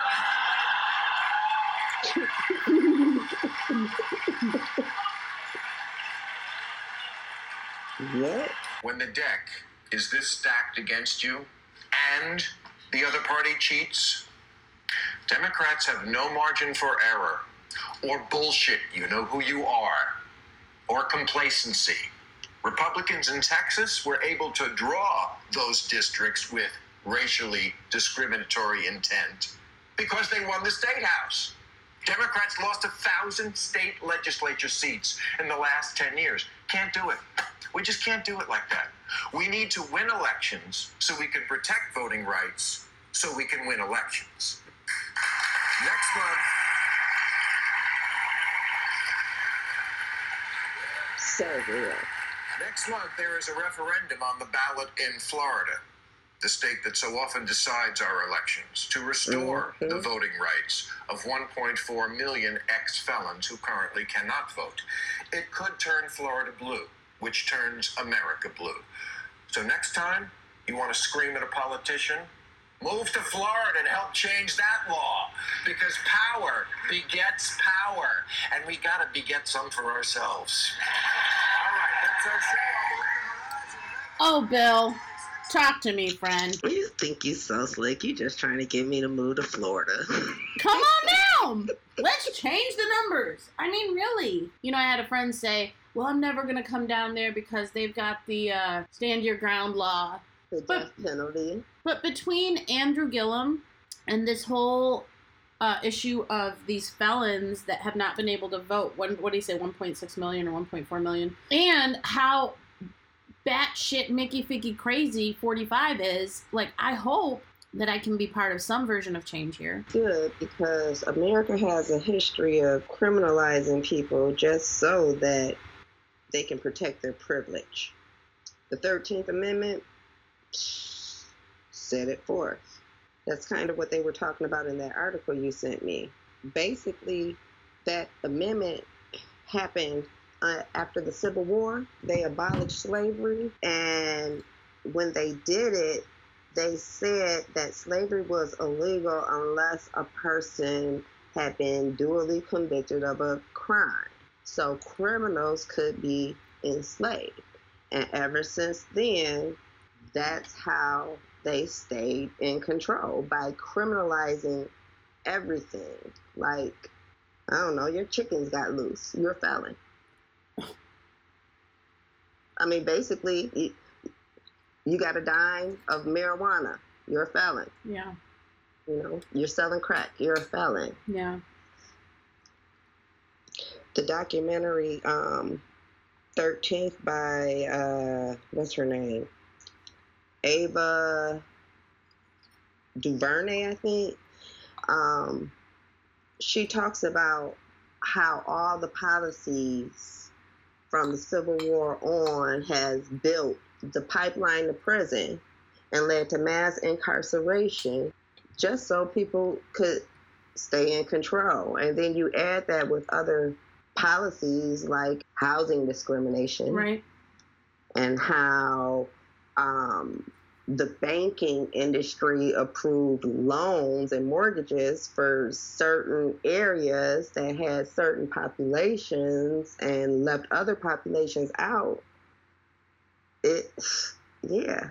Yep. When the deck is this stacked against you and the other party cheats, Democrats have no margin for error or bullshit, you know who you are, or complacency. Republicans in Texas were able to draw those districts with racially discriminatory intent because they won the state house. Democrats lost a thousand state legislature seats in the last 10 years. Can't do it. We just can't do it like that. We need to win elections so we can protect voting rights so we can win elections. Next month, So real. Next month, there is a referendum on the ballot in Florida, the state that so often decides our elections, to restore Mhm. the voting rights of 1.4 million ex felons who currently cannot vote. It could turn Florida blue, which turns America blue. So, next time you want to scream at a politician, Move to Florida and help change that law because power begets power, and we gotta beget some for ourselves. All right, that's our show. Oh, Bill, talk to me, friend. You think you so slick? You just trying to get me to move to Florida. Come on down. Let's change the numbers. I mean, really. You know, I had a friend say, "Well, I'm never gonna come down there because they've got the uh, stand your ground law." the But- death penalty. But between Andrew Gillum and this whole uh, issue of these felons that have not been able to vote, one, what do you say, 1.6 million or 1.4 million, and how batshit Mickey Figgy crazy 45 is, like, I hope that I can be part of some version of change here. Good, because America has a history of criminalizing people just so that they can protect their privilege. The 13th Amendment set it forth. That's kind of what they were talking about in that article you sent me. Basically, that amendment happened uh, after the Civil War. They abolished slavery, and when they did it, they said that slavery was illegal unless a person had been duly convicted of a crime. So criminals could be enslaved. And ever since then, that's how they stayed in control by criminalizing everything. Like, I don't know, your chickens got loose. You're a felon. I mean, basically, you, got a dime of marijuana. You're a felon. Yeah, You know, you're selling crack. You're a felon. yeah. The documentary, um, 13th by, uh, what's her name? Ava DuVernay, I think. Um, she talks about how all the policies from the Civil War on has built the pipeline to prison and led to mass incarceration just so people could stay in control. And then you add that with other policies like housing discrimination Right. and how um, the banking industry approved loans and mortgages for certain areas that had certain populations and left other populations out. It, yeah,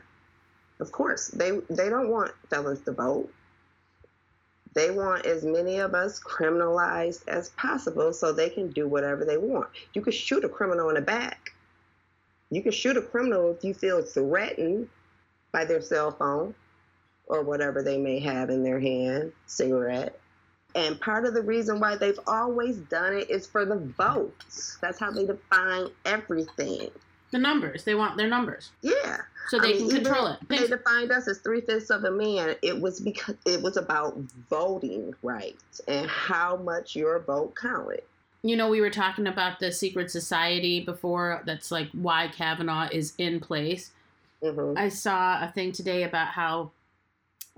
of course they they don't want felons to vote. They want as many of us criminalized as possible so they can do whatever they want. You could shoot a criminal in the back. You can shoot a criminal if you feel threatened by their cell phone or whatever they may have in their hand, cigarette. And part of the reason why they've always done it is for the votes. That's how they define everything. The numbers. They want their numbers. Yeah. So they I mean, can control it. They defined us as three fifths of a man. It was because it was about voting rights and how much your vote counted. You know, we were talking about the secret society before. That's like why Kavanaugh is in place. hmm I saw a thing today about how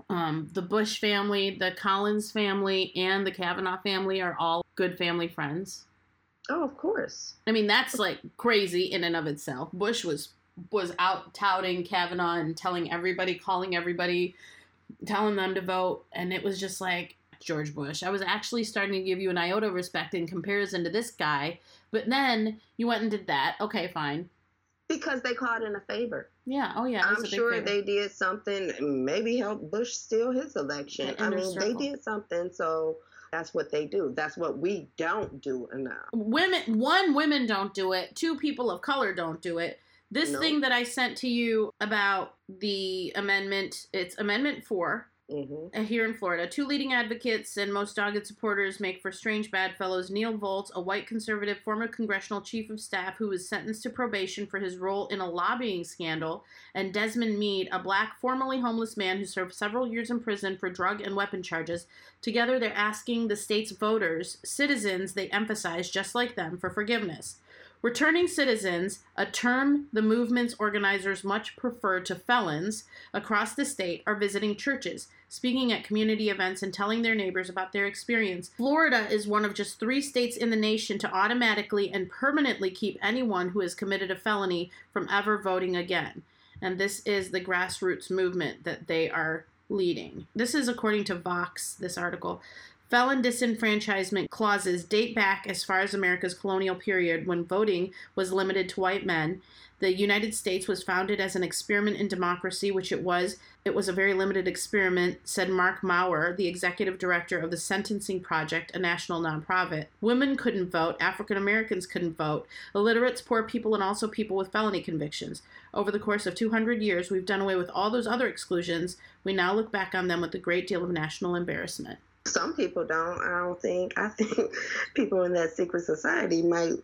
um, the Bush family, the Collins family, and the Kavanaugh family are all good family friends. Oh, of course. I mean, that's like crazy in and of itself. Bush was was out touting Kavanaugh and telling everybody, calling everybody, telling them to vote, and it was just like George Bush. I was actually starting to give you an iota of respect in comparison to this guy, but then you went and did that. Okay, fine. Because they called in a favor. Yeah. Oh yeah. I'm sure favor. they did something, maybe help Bush steal his election. I mean, they did something, so that's what they do. That's what we don't do enough. women one women don't do it two people of color don't do it this No. thing that i sent to you about the amendment it's amendment 4 hmm uh, here in florida. Two leading advocates and most dogged supporters make for strange bedfellows neil volz a white conservative former congressional chief of staff who was sentenced to probation for his role in a lobbying scandal and desmond meade a black formerly homeless man who served several years in prison for drug and weapon charges. Together, they're asking the state's voters, citizens they emphasize just like them, for forgiveness. Returning citizens, a term the movement's organizers much prefer to felons, across the state are visiting churches, speaking at community events, and telling their neighbors about their experience. Florida is one of just three states in the nation to automatically and permanently keep anyone who has committed a felony from ever voting again. And this is the grassroots movement that they are leading. This is according to Vox, this article. Felon disenfranchisement clauses date back as far as America's colonial period when voting was limited to white men. The United States was founded as an experiment in democracy, which it was. It was a very limited experiment, said Marc Mauer, the executive director of the Sentencing Project, a national nonprofit. Women couldn't vote, African Americans couldn't vote, illiterates, poor people, and also people with felony convictions. Over the course of 200 years, we've done away with all those other exclusions. We now look back on them with a great deal of national embarrassment. Some people don't. I don't think. I think people in that secret society might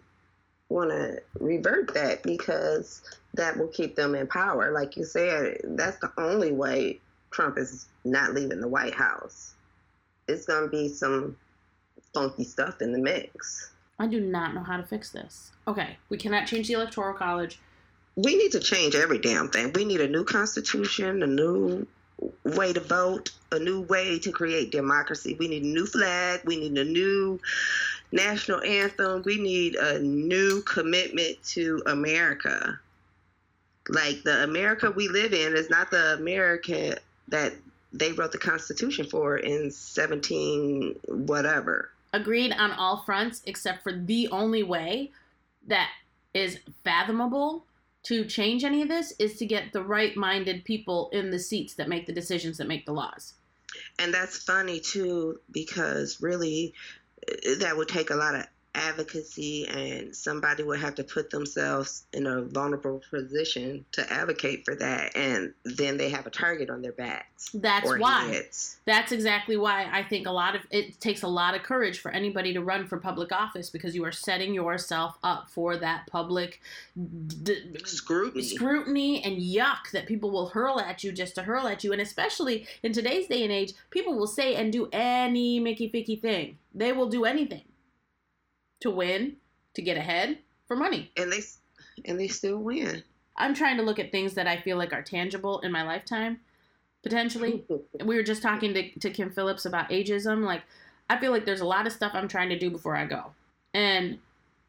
want to revert that because that will keep them in power. Like you said, that's the only way Trump is not leaving the White House. It's going to be some funky stuff in the mix. I do not know how to fix this. Okay, we cannot change the Electoral College. We need to change every damn thing. We need a new constitution, a new way to vote, a new way to create democracy. We need a new flag. We need a new national anthem. We need a new commitment to America. Like the America we live in is not the America that they wrote the Constitution for in 17 whatever. Agreed on all fronts, except for the only way that is fathomable to change any of this is to get the right minded people in the seats that make the decisions that make the laws. And that's funny too, because really uh, that would take a lot of advocacy and somebody would have to put themselves in a vulnerable position to advocate for that and then they have a target on their backs that's why. heads. that's exactly why i think a lot of it takes a lot of courage for anybody to run for public office because you are setting yourself up for that public d- scrutiny. scrutiny and yuck that people will hurl at you just to hurl at you. And especially in today's day and age people will say and do any mickey ficky thing. They will do anything to win, to get ahead, for money. And they and they still win. I'm trying to look at things that I feel like are tangible in my lifetime, potentially. we were just talking to, to Kim Phillips about ageism. Like, I feel like there's a lot of stuff I'm trying to do before I go. And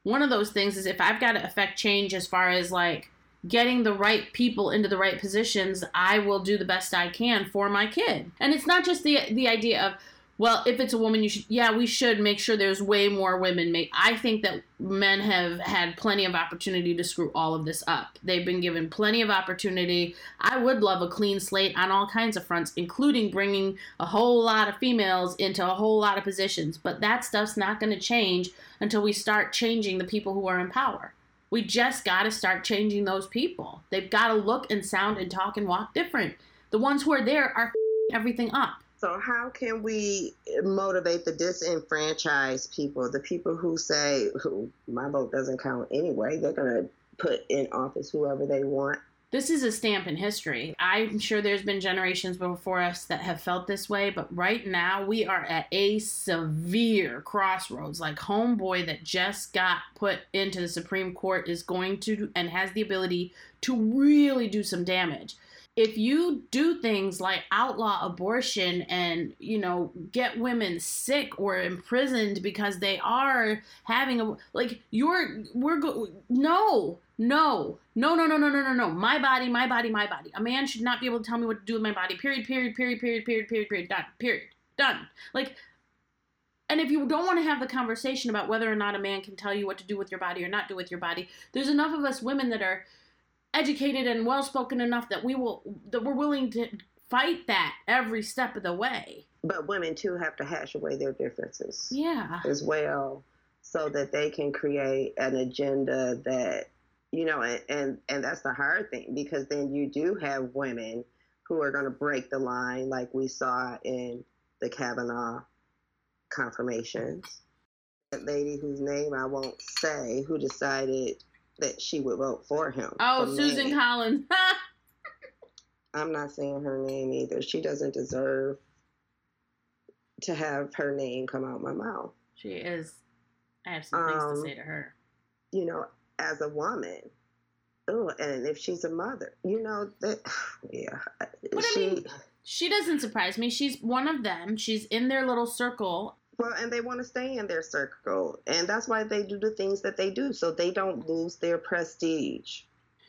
one of those things is if I've got to affect change as far as like getting the right people into the right positions, I will do the best I can for my kid. And it's not just the the idea of well, if it's a woman, you should, yeah, we should make sure there's way more women. Make I think that men have had plenty of opportunity to screw all of this up. They've been given plenty of opportunity. I would love a clean slate on all kinds of fronts, including bringing a whole lot of females into a whole lot of positions. But that stuff's not going to change until we start changing the people who are in power. We just got to start changing those people. They've got to look and sound and talk and walk different. The ones who are there are everything up. So, how can we motivate the disenfranchised people, the people who say, who, my vote doesn't count anyway? They're going to put in office whoever they want. This is a stamp in history. I'm sure there's been generations before us that have felt this way, but right now we are at a severe crossroads. Like, Homeboy that just got put into the Supreme Court is going to and has the ability to really do some damage if you do things like outlaw abortion and you know get women sick or imprisoned because they are having a like you're we're go no no no no no no no no no. My body my body my body. A man should not be able to tell me what to do with my body. Period period period period period period period. Done. Period. Done. Like and if you don't want to have the conversation about whether or not a man can tell you what to do with your body or not do with your body there's enough of us women that are educated and well spoken enough that we will that we're willing to fight that every step of the way. But women too have to hash away their differences. Yeah. As well. So that they can create an agenda that you know, and, and, and that's the hard thing because then you do have women who are going to break the line, like we saw in the Kavanaugh confirmations. That lady whose name I won't say, who decided that she would vote for him. Oh, for Susan. Collins. I'm not saying her name either. She doesn't deserve to have her name come out my mouth. She is. I have some things um, to say to her. You know, as a woman. Oh, and if she's a mother, you know that. Yeah. But she, I mean, she doesn't surprise me. She's one of them. She's in their little circle, well, and they want to stay in their circle. And that's why they do the things that they do, so they don't lose their prestige.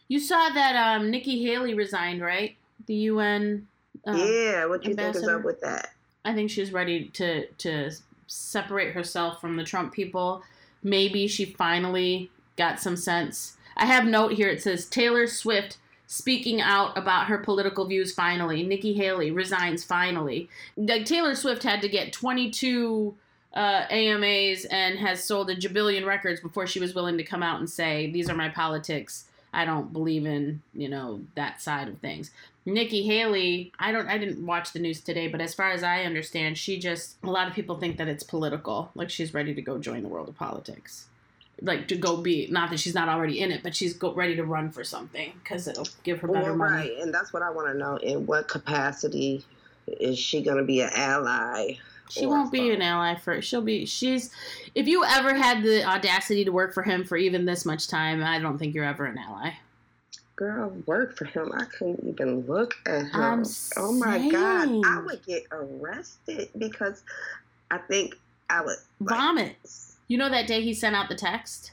You saw that um, Nikki Haley resigned, right? The UN Um, yeah, what do you think is up with that? I think she's ready to to separate herself from the Trump people. Maybe she finally got some sense. I have note here. It says Taylor Swift speaking out about her political views. Finally, Nikki Haley resigns. Finally, like Taylor Swift had to get twenty two uh, AMAs and has sold a jabillion records before she was willing to come out and say these are my politics. I don't believe in you know that side of things. Nikki Haley, I don't I didn't watch the news today, but as far as I understand, she just a lot of people think that it's political, like she's ready to go join the world of politics. Like to go be not that she's not already in it, but she's go, ready to run for something cuz it'll give her better Well, money. right, and that's what I want to know. In what capacity is she going to be an ally? She won't be an ally for she'll be she's if you ever had the audacity to work for him for even this much time, I don't think you're ever an ally. Girl, work for him. I couldn't even look at him. I'm oh my god. I would get arrested because I think I would like, Vomit. You know that day he sent out the text?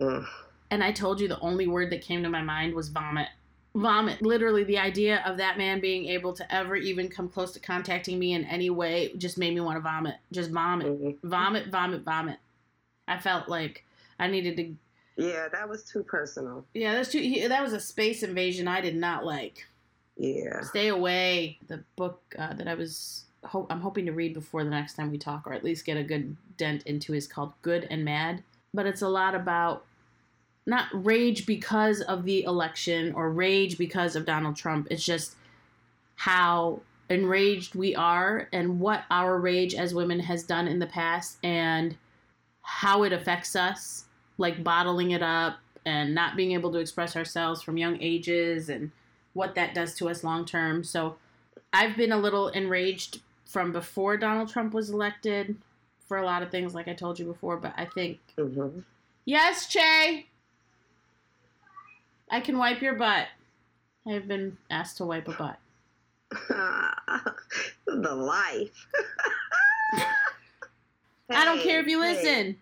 mm, and I told you the only word that came to my mind was vomit. Vomit. Literally, the idea of that man being able to ever even come close to contacting me in any way just made me want to vomit. Just vomit. mhm. Vomit, vomit, vomit. I felt like I needed to. Yeah, that was too personal. Yeah, that's too. He, that was a space invasion I did not like. Yeah. Stay away. The book uh, that I was. I'm hoping to read before the next time we talk, or at least get a good dent into, is called Good and Mad. But it's a lot about not rage because of the election or rage because of Donald Trump. It's just how enraged we are and what our rage as women has done in the past and how it affects us, like bottling it up and not being able to express ourselves from young ages and what that does to us long term. So I've been a little enraged from before Donald Trump was elected for a lot of things, like I told you before, but I think hmm Yes, Che. I can wipe your butt. I've been asked to wipe a butt. the life. I don't care if you listen.